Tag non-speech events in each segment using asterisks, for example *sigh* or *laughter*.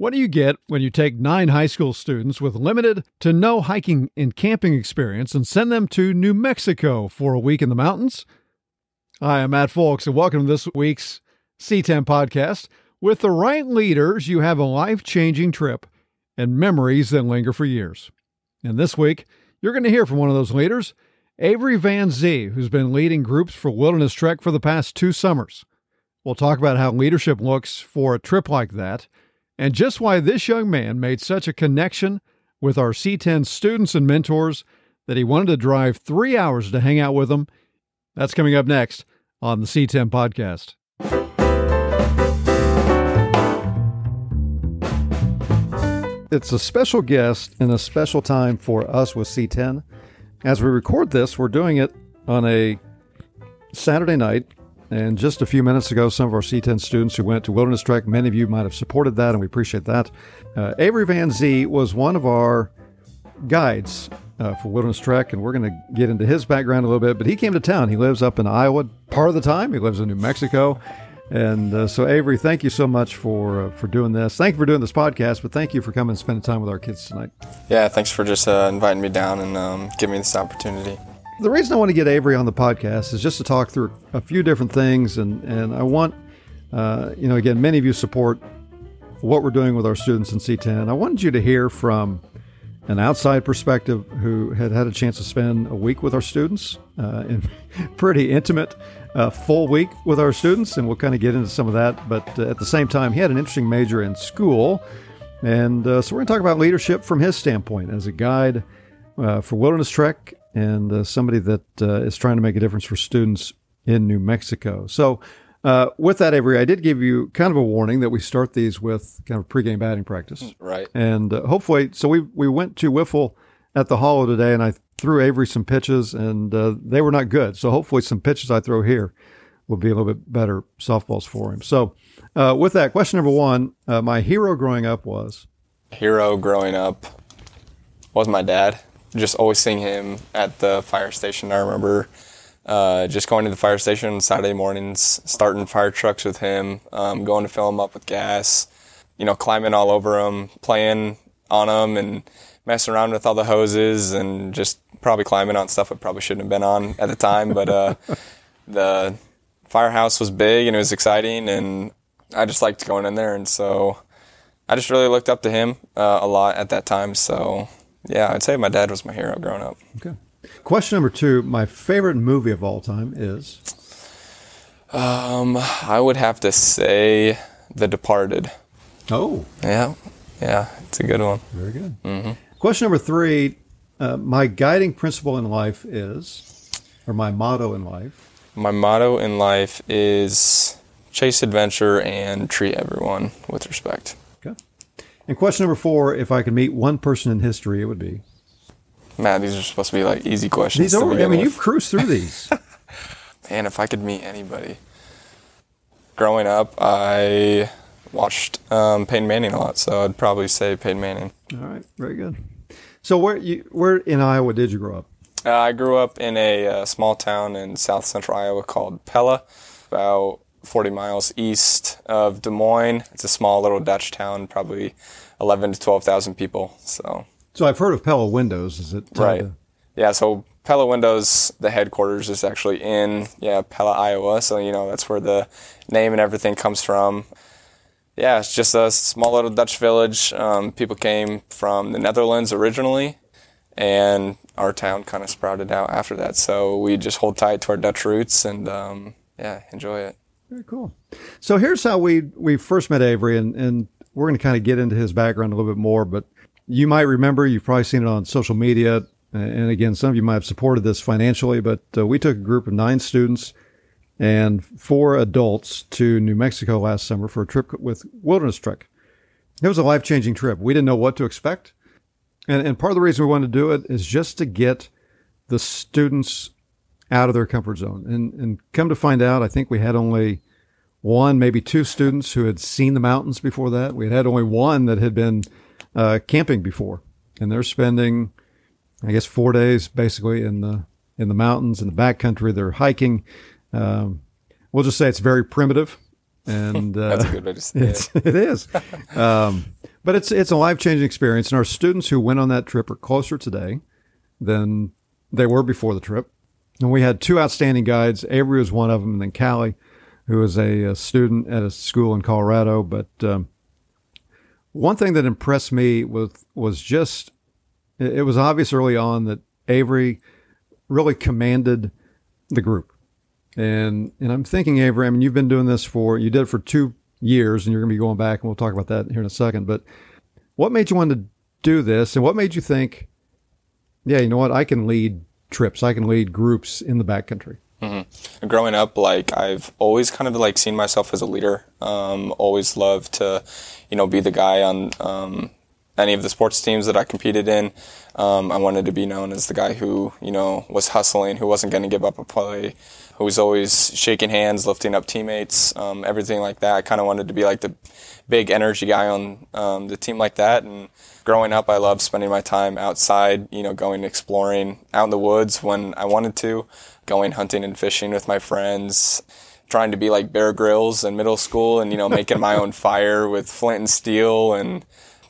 What do you get when you take nine high school students with limited to no hiking and camping experience and send them to New Mexico for a week in the mountains? Hi, I'm Matt Fulks, and welcome to this week's C10 podcast. With the right leaders, you have a life changing trip and memories that linger for years. And this week, you're going to hear from one of those leaders, Avery Van Zee, who's been leading groups for Wilderness Trek for the past two summers. We'll talk about how leadership looks for a trip like that and just why this young man made such a connection with our C10 students and mentors that he wanted to drive three hours to hang out with them. That's coming up next on the C10 podcast. It's a special guest and a special time for us with C10. As we record this, we're doing it on a Saturday night and just a few minutes ago, some of our C10 students who went to Wilderness Trek, many of you might have supported that, and we appreciate that. Uh, Avery Van Zee was one of our guides uh, for Wilderness Trek, and we're going to get into his background a little bit. But he came to town. He lives up in Iowa part of the time. He lives in New Mexico. And uh, so, Avery, thank you so much for uh, for doing this. Thank you for doing this podcast, but thank you for coming and spending time with our kids tonight. Yeah, thanks for just uh, inviting me down and um, giving me this opportunity the reason I want to get Avery on the podcast is just to talk through a few different things, and and I want, uh, you know, again, many of you support what we're doing with our students in C10. I wanted you to hear from an outside perspective who had had a chance to spend a week with our students uh, in *laughs* pretty intimate, uh, full week with our students, and we'll kind of get into some of that. But uh, at the same time, he had an interesting major in school, and uh, so we're going to talk about leadership from his standpoint as a guide uh, for Wilderness Trek and uh, somebody that uh, is trying to make a difference for students in New Mexico. So, uh, with that, Avery, I did give you kind of a warning that we start these with kind of pregame batting practice, mm, right? And uh, hopefully, so we we went to Wiffle at the Hollow today, and I threw Avery some pitches, and uh, they were not good. So hopefully, some pitches I throw here will be a little bit better softballs for him. So, uh, with that, question number one: my hero growing up was hero growing up was my dad just always seeing him at the fire station. I remember uh, just going to the fire station on Saturday mornings, starting fire trucks with him, um, going to fill them up with gas, you know, climbing all over them, playing on them, and messing around with all the hoses, and just probably climbing on stuff I probably shouldn't have been on at the time. But uh, *laughs* the firehouse was big and it was exciting, and I just liked going in there, and so I just really looked up to him uh, a lot at that time. So yeah, I'd say my dad was my hero growing up. Okay. Question number two: My favorite movie of all time is. Um, I would have to say The Departed. Oh. Yeah, yeah, it's a good one. Very good. Mm-hmm. Question number three: uh, My guiding principle in life is, or my motto in life. My motto in life is chase adventure and treat everyone with respect. And question number four: If I could meet one person in history, it would be. Man, these are supposed to be like easy questions. These are. I mean, you've cruised through these. *laughs* *laughs* Man, if I could meet anybody. Growing up, I watched um, Peyton Manning a lot, so I'd probably say Peyton Manning. All right, very good. So where you where in Iowa did you grow up? Uh, I grew up in a uh, small town in south central Iowa called Pella, about 40 miles east of Des Moines. It's a small little Dutch town, probably 11 to 12,000 people. So, so I've heard of Pella Windows. Is it right? To... Yeah. So Pella Windows, the headquarters is actually in yeah Pella, Iowa. So you know that's where the name and everything comes from. Yeah, it's just a small little Dutch village. Um, people came from the Netherlands originally, and our town kind of sprouted out after that. So we just hold tight to our Dutch roots and um, yeah, enjoy it. Very cool. So here's how we we first met Avery, and and we're going to kind of get into his background a little bit more. But you might remember, you've probably seen it on social media, and again, some of you might have supported this financially. But uh, we took a group of nine students and four adults to New Mexico last summer for a trip with Wilderness Trek. It was a life changing trip. We didn't know what to expect, and and part of the reason we wanted to do it is just to get the students out of their comfort zone. And, and come to find out, I think we had only one, maybe two students who had seen the mountains before that. We had had only one that had been uh, camping before, and they're spending, I guess, four days basically in the in the mountains in the backcountry. They're hiking. Um, we'll just say it's very primitive, and *laughs* uh, that's a good way to say it. *laughs* it is. Um, But it's it's a life changing experience, and our students who went on that trip are closer today than they were before the trip. And we had two outstanding guides. Avery was one of them, and then Callie, who was a, a student at a school in Colorado. But um, one thing that impressed me was was just it was obvious early on that Avery really commanded the group. And and I'm thinking, Avery, I mean, you've been doing this for you did it for two years, and you're going to be going back, and we'll talk about that here in a second. But what made you want to do this, and what made you think, yeah, you know what, I can lead trips, I can lead groups in the backcountry? Mm-hmm. Growing up, like I've always kind of like seen myself as a leader. Um, always loved to, you know, be the guy on um, any of the sports teams that I competed in. Um, I wanted to be known as the guy who, you know, was hustling, who wasn't going to give up a play, who was always shaking hands, lifting up teammates, um, everything like that. I kind of wanted to be like the big energy guy on um, the team like that. And growing up, I loved spending my time outside, you know, going exploring out in the woods when I wanted to, going hunting and fishing with my friends trying to be like Bear Grylls in middle school and you know making my *laughs* own fire with flint and steel and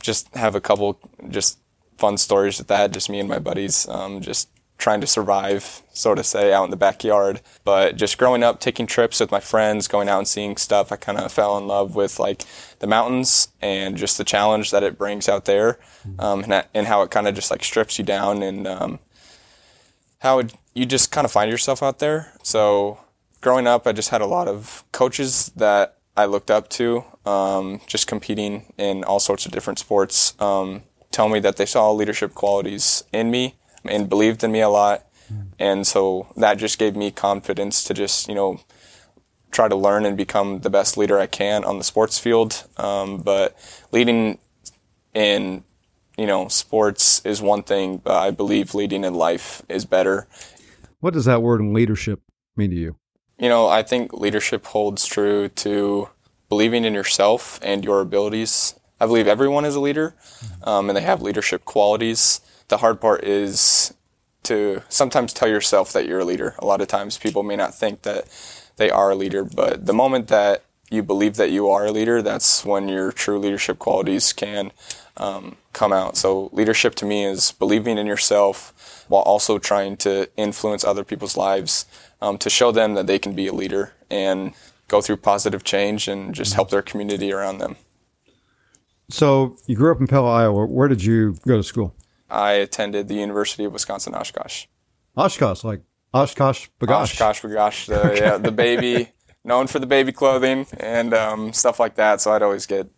just have a couple just fun stories that. Just me and my buddies, um, just trying to survive, so to say, out in the backyard. But just growing up, taking trips with my friends, going out and seeing stuff, I kind of fell in love with like the mountains and just the challenge that it brings out there, um, and, and, how it kind of just like strips you down and um, how it, you just kind of find yourself out there. So growing up, I just had a lot of coaches that I looked up to, um, just competing in all sorts of different sports, um, tell me that they saw leadership qualities in me and believed in me a lot. And so that just gave me confidence to just, you know, try to learn and become the best leader I can on the sports field. Um, but leading in, you know, sports is one thing, but I believe leading in life is better. What does that word leadership mean to you? You know, I think leadership holds true to believing in yourself and your abilities. I believe everyone is a leader um, and they have leadership qualities. The hard part is to sometimes tell yourself that you're a leader. A lot of times people may not think that they are a leader, but the moment that you believe that you are a leader, that's when your true leadership qualities can um, come out. So, leadership to me is believing in yourself while also trying to influence other people's lives um, to show them that they can be a leader and go through positive change and just help their community around them. So you grew up in Pella, Iowa. Where did you go to school? I attended the University of Wisconsin Oshkosh. Oshkosh, like Oshkosh B'gosh. Oshkosh B'gosh, the, *laughs* yeah, the baby, known for the baby clothing and um, stuff like that. So I'd always get,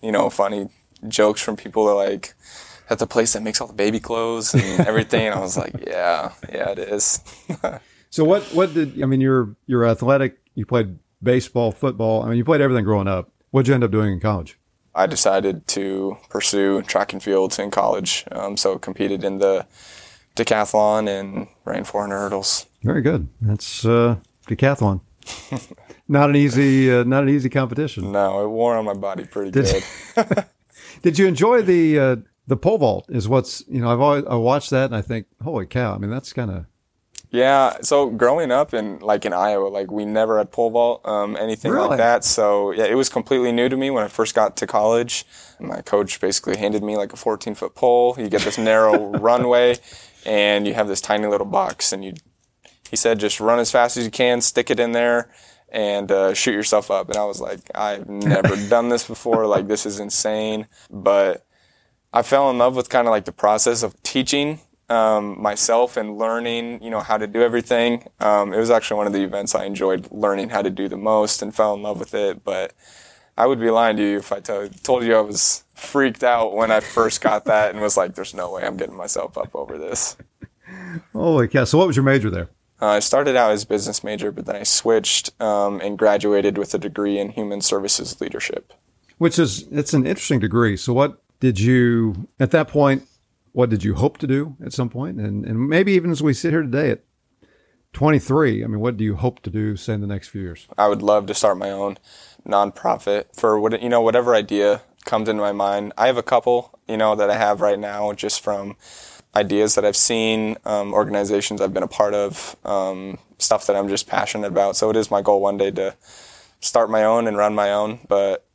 you know, funny jokes from people that like, at the place that makes all the baby clothes and *laughs* everything. and I was like, yeah, yeah, it is. *laughs* so what, what did, I mean, you're, you're athletic. You played baseball, football. I mean, you played everything growing up. What'd you end up doing in college? I decided to pursue track and field in college. Um, so competed in the decathlon and ran 400 hurdles. Very good. That's uh, decathlon. *laughs* not an easy, uh, not an easy competition. No, it wore on my body pretty did, good. did you enjoy the uh, the pole vault? Is what's you know I've always I watched that and I think holy cow! I mean that's kind of yeah, so growing up in like in Iowa, like we never had pole vault, um, anything really? like that. So yeah, it was completely new to me when I first got to college. My coach basically handed me like a 14 foot pole. You get this narrow *laughs* runway, and you have this tiny little box, and you. He said, just run as fast as you can, stick it in there, and uh, shoot yourself up. And I was like, I've never *laughs* done this before. Like this is insane. But I fell in love with kind of like the process of teaching um, myself and learning, you know, how to do everything. Um, it was actually one of the events I enjoyed learning how to do the most and fell in love with it. But I would be lying to you if I t- told you I was freaked out when I first got that and was like, "There's no way I'm getting myself up over this." Holy cow! So, what was your major there? Uh, I started out as business major, but then I switched um, and graduated with a degree in human services leadership. Which is it's an interesting degree. So, what did you at that point? what did you hope to do at some point? And, and maybe even as we sit here today at 23, I mean, what do you hope to do, say, in the next few years? I would love to start my own nonprofit for what, you know, whatever idea comes into my mind. I have a couple, you know, that I have right now just from ideas that I've seen, um, organizations I've been a part of, um, stuff that I'm just passionate about. So it is my goal one day to start my own and run my own. But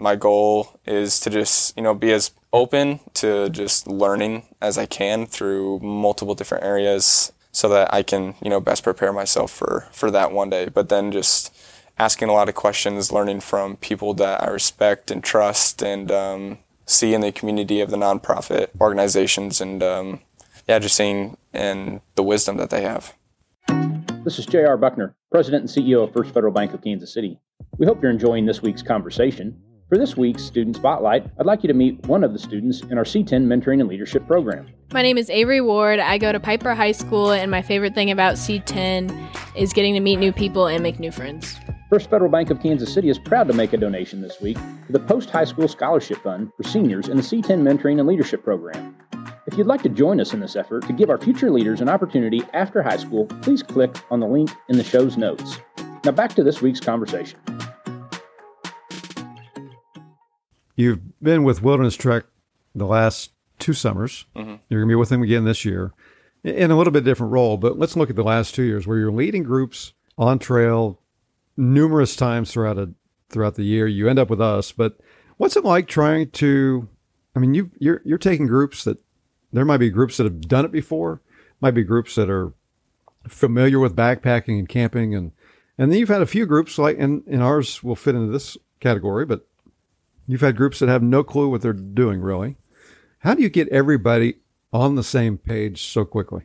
my goal is to just, you know, be as open to just learning as I can through multiple different areas so that I can, you know, best prepare myself for, for that one day. But then just asking a lot of questions, learning from people that I respect and trust and um, see in the community of the nonprofit organizations and, um, yeah, just seeing and the wisdom that they have. This is J.R. Buckner, President and CEO of First Federal Bank of Kansas City. We hope you're enjoying this week's conversation. For this week's Student Spotlight, I'd like you to meet one of the students in our C10 Mentoring and Leadership Program. My name is Avery Ward. I go to Piper High School, and my favorite thing about C10 is getting to meet new people and make new friends. First Federal Bank of Kansas City is proud to make a donation this week to the Post High School Scholarship Fund for seniors in the C10 Mentoring and Leadership Program. If you'd like to join us in this effort to give our future leaders an opportunity after high school, please click on the link in the show's notes. Now back to this week's conversation. You've been with Wilderness Trek the last two summers. Mm-hmm. You're going to be with them again this year in a little bit different role, but let's look at the last two years where you're leading groups on trail numerous times throughout a throughout the year. You end up with us, but what's it like trying to? I mean, you you're you're taking groups that there might be groups that have done it before, might be groups that are familiar with backpacking and camping, and and then you've had a few groups like, and, and ours will fit into this category, but you've had groups that have no clue what they're doing really. How do you get everybody on the same page so quickly?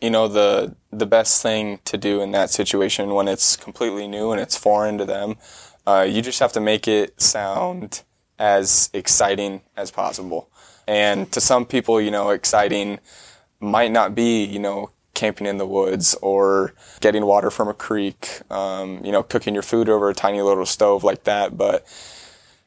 You know the the best thing to do in that situation when it's completely new and it's foreign to them, uh, you just have to make it sound as exciting as possible. And to some people, you know, exciting might not be, you know, camping in the woods or getting water from a creek, um, you know, cooking your food over a tiny little stove like that. But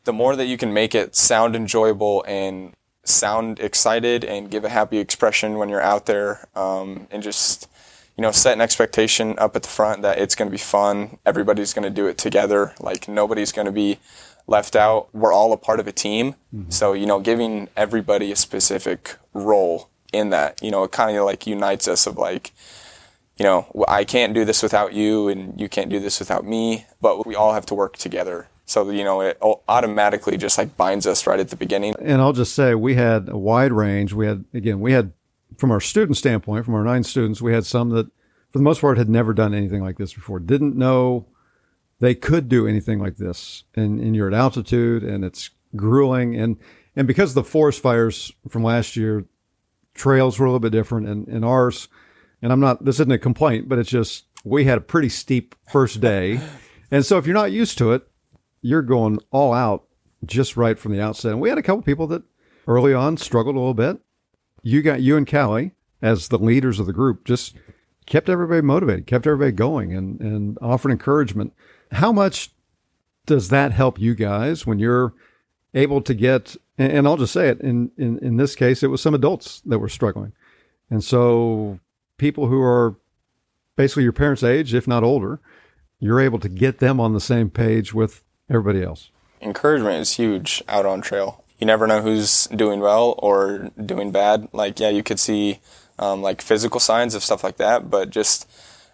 the more that you can make it sound enjoyable and sound excited and give a happy expression when you're out there um, and just you know set an expectation up at the front that it's going to be fun everybody's going to do it together like nobody's going to be left out. We're all a part of a team. Mm-hmm. So, you know, giving everybody a specific role in that, you know, it kind of like unites us of like, you know, I can't do this without you and you can't do this without me, but we all have to work together. So, you know, it automatically just like binds us right at the beginning. And I'll just say we had a wide range. We had, again, we had, from our student standpoint, from our nine students, we had some that, for the most part, had never done anything like this before, didn't know they could do anything like this. And, and you're at altitude and it's grueling. And, and because of the forest fires from last year, trails were a little bit different and, and ours, and I'm not, this isn't a complaint, but it's just, we had a pretty steep first day. and so if you're not used to it, you're going all out just right from the outset. And we had a couple people that early on struggled a little bit. You got you and Callie as the leaders of the group just kept everybody motivated, kept everybody going and, and offered encouragement. How much does that help you guys when you're able to get, and I'll just say it, in, in, in this case, it was some adults that were struggling. And so people who are basically your parents' age, if not older, you're able to get them on the same page with everybody else. Encouragement is huge out on trail. You never know who's doing well or doing bad. Like, yeah, you could see um, like physical signs of stuff like that, but just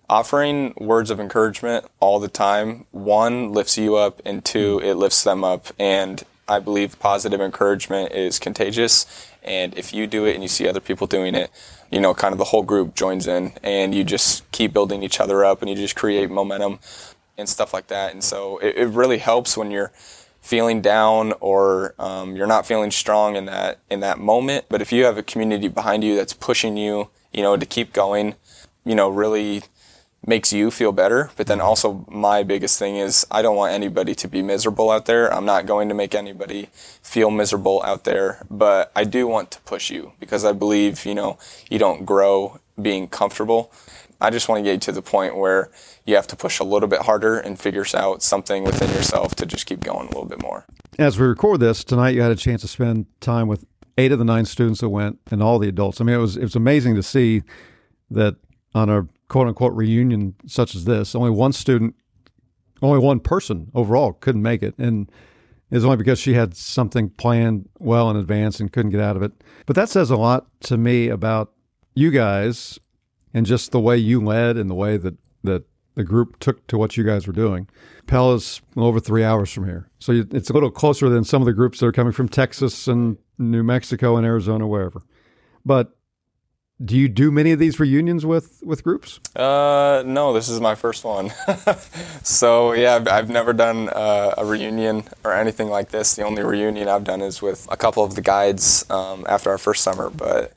offering words of encouragement all the time, one lifts you up, and two, it lifts them up. And I believe positive encouragement is contagious. And if you do it and you see other people doing it, you know, kind of the whole group joins in and you just keep building each other up and you just create momentum and stuff like that. And so it, it really helps when you're feeling down or um, you're not feeling strong in that in that moment. But if you have a community behind you that's pushing you, you know, to keep going, you know, really makes you feel better. But then also my biggest thing is I don't want anybody to be miserable out there. I'm not going to make anybody feel miserable out there, but I do want to push you because I believe, you know, you don't grow being comfortable. I just want to get you to the point where you have to push a little bit harder and figure out something within yourself to just keep going a little bit more. As we record this tonight, you had a chance to spend time with eight of the nine students that went and all the adults. I mean, it was it was amazing to see that on a quote unquote reunion such as this, only one student, only one person overall couldn't make it. And it's only because she had something planned well in advance and couldn't get out of it. But that says a lot to me about you guys and just the way you led and the way that, that the group took to what you guys were doing. Pella is over three hours from here. So it's a little closer than some of the groups that are coming from Texas and New Mexico and Arizona, wherever. But do you do many of these reunions with, with groups? Uh, no, this is my first one. *laughs* so yeah, I've, I've never done uh, a reunion or anything like this. The only reunion I've done is with a couple of the guides um, after our first summer. But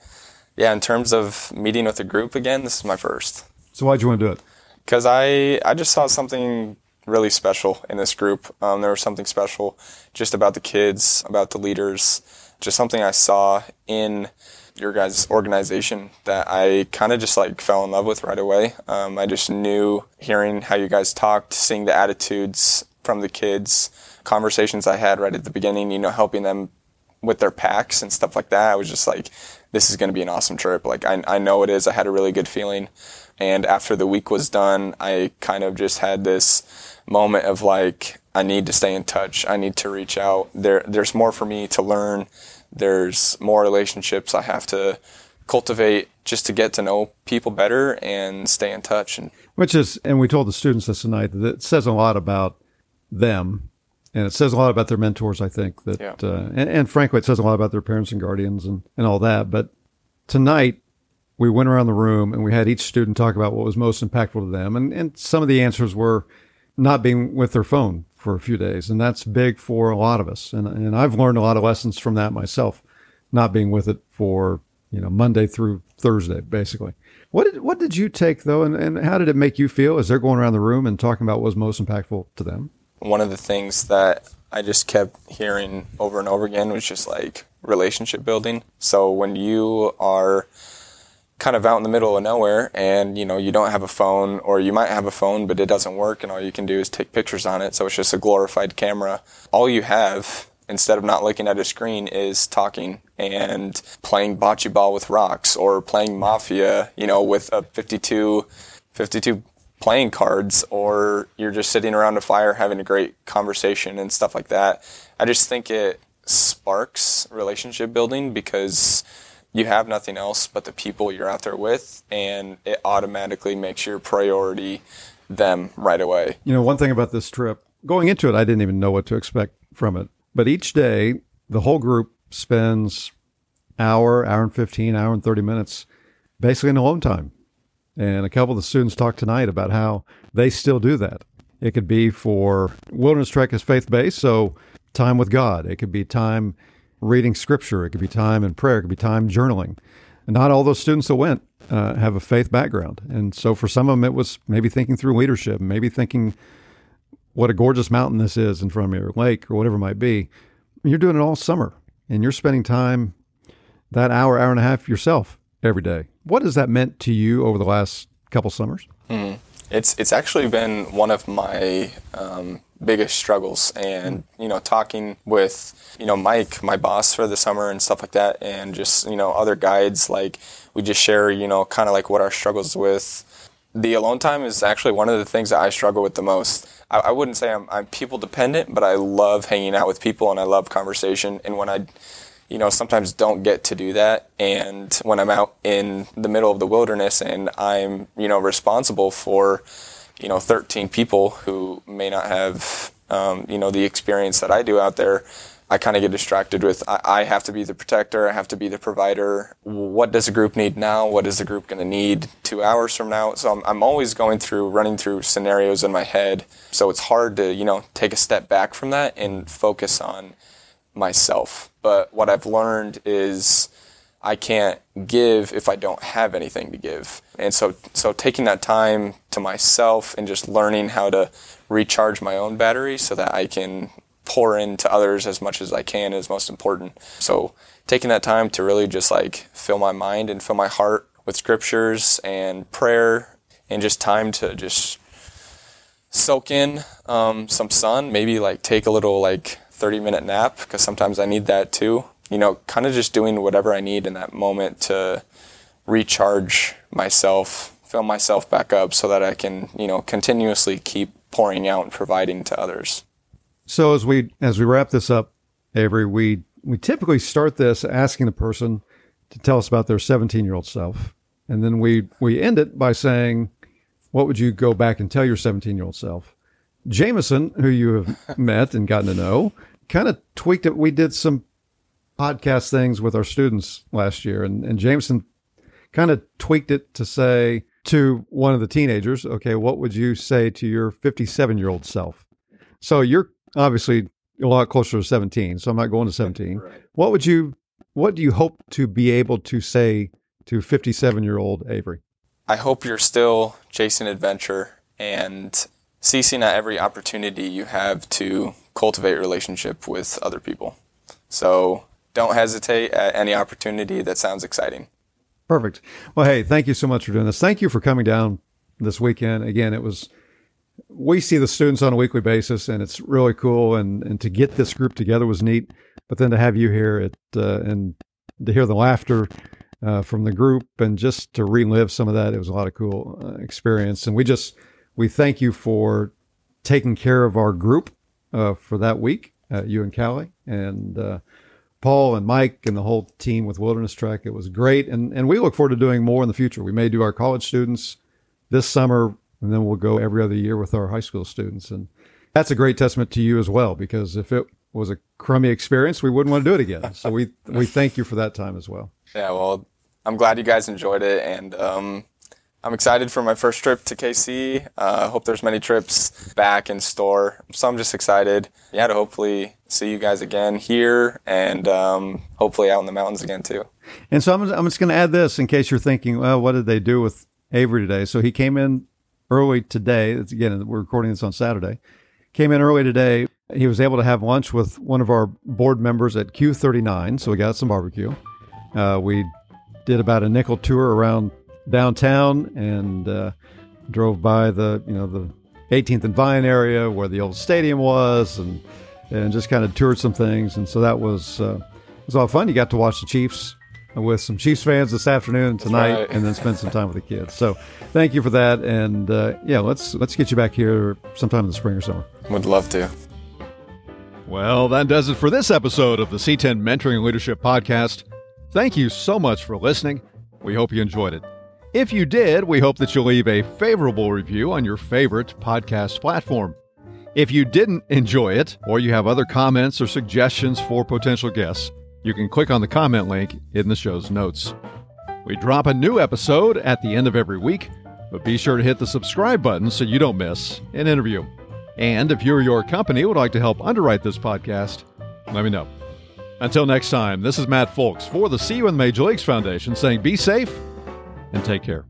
yeah, in terms of meeting with a group again, this is my first So why'd you want to do it? because I I just saw something really special in this group. Um, there was something special just about the kids, about the leaders, just something I saw in your guys' organization that I kind of just like fell in love with right away. Um, I just knew hearing how you guys talked, seeing the attitudes from the kids, conversations I had right at the beginning, you know, helping them with their packs and stuff like that. I was just like, this is going to be an awesome trip. Like, I, I know it is. I had a really good feeling. And after the week was done, I kind of just had this moment of like, I need to stay in touch. I need to reach out. There, there's more for me to learn. There's more relationships I have to cultivate just to get to know people better and stay in touch. And Which is, and we told the students this tonight that it says a lot about them, and it says a lot about their mentors. I think that, Yeah. uh, and, and frankly, it says a lot about their parents and guardians and and all that. But tonight, we went around the room and we had each student talk about what was most impactful to them, and and some of the answers were not being with their phone for a few days, and that's big for a lot of us. And and I've learned a lot of lessons from that myself, not being with it for you know Monday through Thursday, basically. What did what did you take though, and, and how did it make you feel as they're going around the room and talking about what was most impactful to them? One of the things that I just kept hearing over and over again was just like relationship building. So when you are kind of out in the middle of nowhere and you know you don't have a phone or you might have a phone but it doesn't work and all you can do is take pictures on it so it's just a glorified camera all you have instead of not looking at a screen is talking and playing bocce ball with rocks or playing mafia you know with a 52 52 playing cards or you're just sitting around a fire having a great conversation and stuff like that. I just think it sparks relationship building because you have nothing else but the people you're out there with and it automatically makes your priority them right away. You know, one thing about this trip, going into it, I didn't even know what to expect from it. But each day, the whole group spends hour, hour and 15, hour and 30 minutes basically in alone time. And a couple of the students talked tonight about how they still do that. It could be for Wilderness Trek is faith based, so time with God. It could be time reading scripture. It could be time in prayer. It could be time journaling. And not all those students that went uh, have a faith background. And so for some of them, it was maybe thinking through leadership, maybe thinking what a gorgeous mountain this is in front of me or lake or whatever it might be. You're doing it all summer and you're spending time that hour, hour and a half yourself every day. What has that meant to you over the last couple summers? It's it's actually been one of my um, biggest struggles, and you know, talking with you know Mike, my boss for the summer and stuff like that, and just you know other guides, like we just share you know kind of like what our struggles with. The alone time is actually one of the things that I struggle with the most. I, I wouldn't say I'm, I'm people dependent, but I love hanging out with people and I love conversation. And when I you know, sometimes don't get to do that. And when I'm out in the middle of the wilderness and I'm, you know, responsible for, you know, 13 people who may not have, um, you know, the experience that I do out there, I kind of get distracted with I, I have to be the protector, I have to be the provider. What does the group need now? What is the group going to need two hours from now? So I'm, I'm always going through, running through scenarios in my head. So it's hard to, you know, take a step back from that and focus on myself. But what I've learned is I can't give if I don't have anything to give. And so so taking that time to myself and just learning how to recharge my own battery so that I can pour into others as much as I can is most important. So taking that time to really just like fill my mind and fill my heart with scriptures and prayer and just time to just soak in um, some sun, maybe like take a little like 30 minute nap because sometimes I need that too. You know, kind of just doing whatever I need in that moment to recharge myself, fill myself back up so that I can, you know, continuously keep pouring out and providing to others. So as we as we wrap this up, Avery, we we typically start this asking the person to tell us about their 17 year old self, and then we we end it by saying, what would you go back and tell your 17 year old self? Jameson, who you have *laughs* met and gotten to know, kind of tweaked it. We did some podcast things with our students last year, and, and Jameson kind of tweaked it to say to one of the teenagers, okay, what would you say to your 57 year old self? So you're obviously a lot closer to 17, so I'm not going to 17. *laughs* Right. What would you, what do you hope to be able to say to 57 year old Avery? I hope you're still chasing adventure and seizing at every opportunity you have to cultivate relationship with other people. So don't hesitate at any opportunity that sounds exciting. Perfect. Well, hey, thank you so much for doing this. Thank you for coming down this weekend. Again, it was, we see the students on a weekly basis and it's really cool. And, and to get this group together was neat. But then to have you here uh, and to hear the laughter uh, from the group and just to relive some of that, it was a lot of cool uh, experience. And we just, we thank you for taking care of our group uh, for that week, uh, you and Callie. And, uh, Paul and Mike and the whole team with Wilderness Trek. It was great. And, and we look forward to doing more in the future. We may do our college students this summer, and then we'll go every other year with our high school students. And that's a great testament to you as well, because if it was a crummy experience, we wouldn't want to do it again. *laughs* So we, we thank you for that time as well. Yeah, well, I'm glad you guys enjoyed it, and um, I'm excited for my first trip to KC. I uh, hope there's many trips back in store. So I'm just excited, yeah, to hopefully see you guys again here and um, hopefully out in the mountains again too. And so I'm, I'm just going to add this in case you're thinking, well, what did they do with Avery today? So he came in early today. It's, again, we're recording this on Saturday. Came in early today. He was able to have lunch with one of our board members at Q39. So we got some barbecue. Uh, we did about a nickel tour around downtown and uh, drove by the you know the 18th and Vine area where the old stadium was, and and just kind of toured some things. And so that was uh, it was all fun. You got to watch the Chiefs with some Chiefs fans this afternoon and tonight, right. and then spend some time with the kids. So thank you for that. And uh, yeah, let's let's get you back here sometime in the spring or summer. Would love to. Well, that does it for this episode of the C10 Mentoring and Leadership Podcast. Thank you so much for listening. We hope you enjoyed it. If you did, we hope that you'll leave a favorable review on your favorite podcast platform. If you didn't enjoy it, or you have other comments or suggestions for potential guests, you can click on the comment link in the show's notes. We drop a new episode at the end of every week, but be sure to hit the subscribe button so you don't miss an interview. And if you or your company would like to help underwrite this podcast, let me know. Until next time, this is Matt Fulks for the See You in the Major Leagues Foundation saying be safe and take care.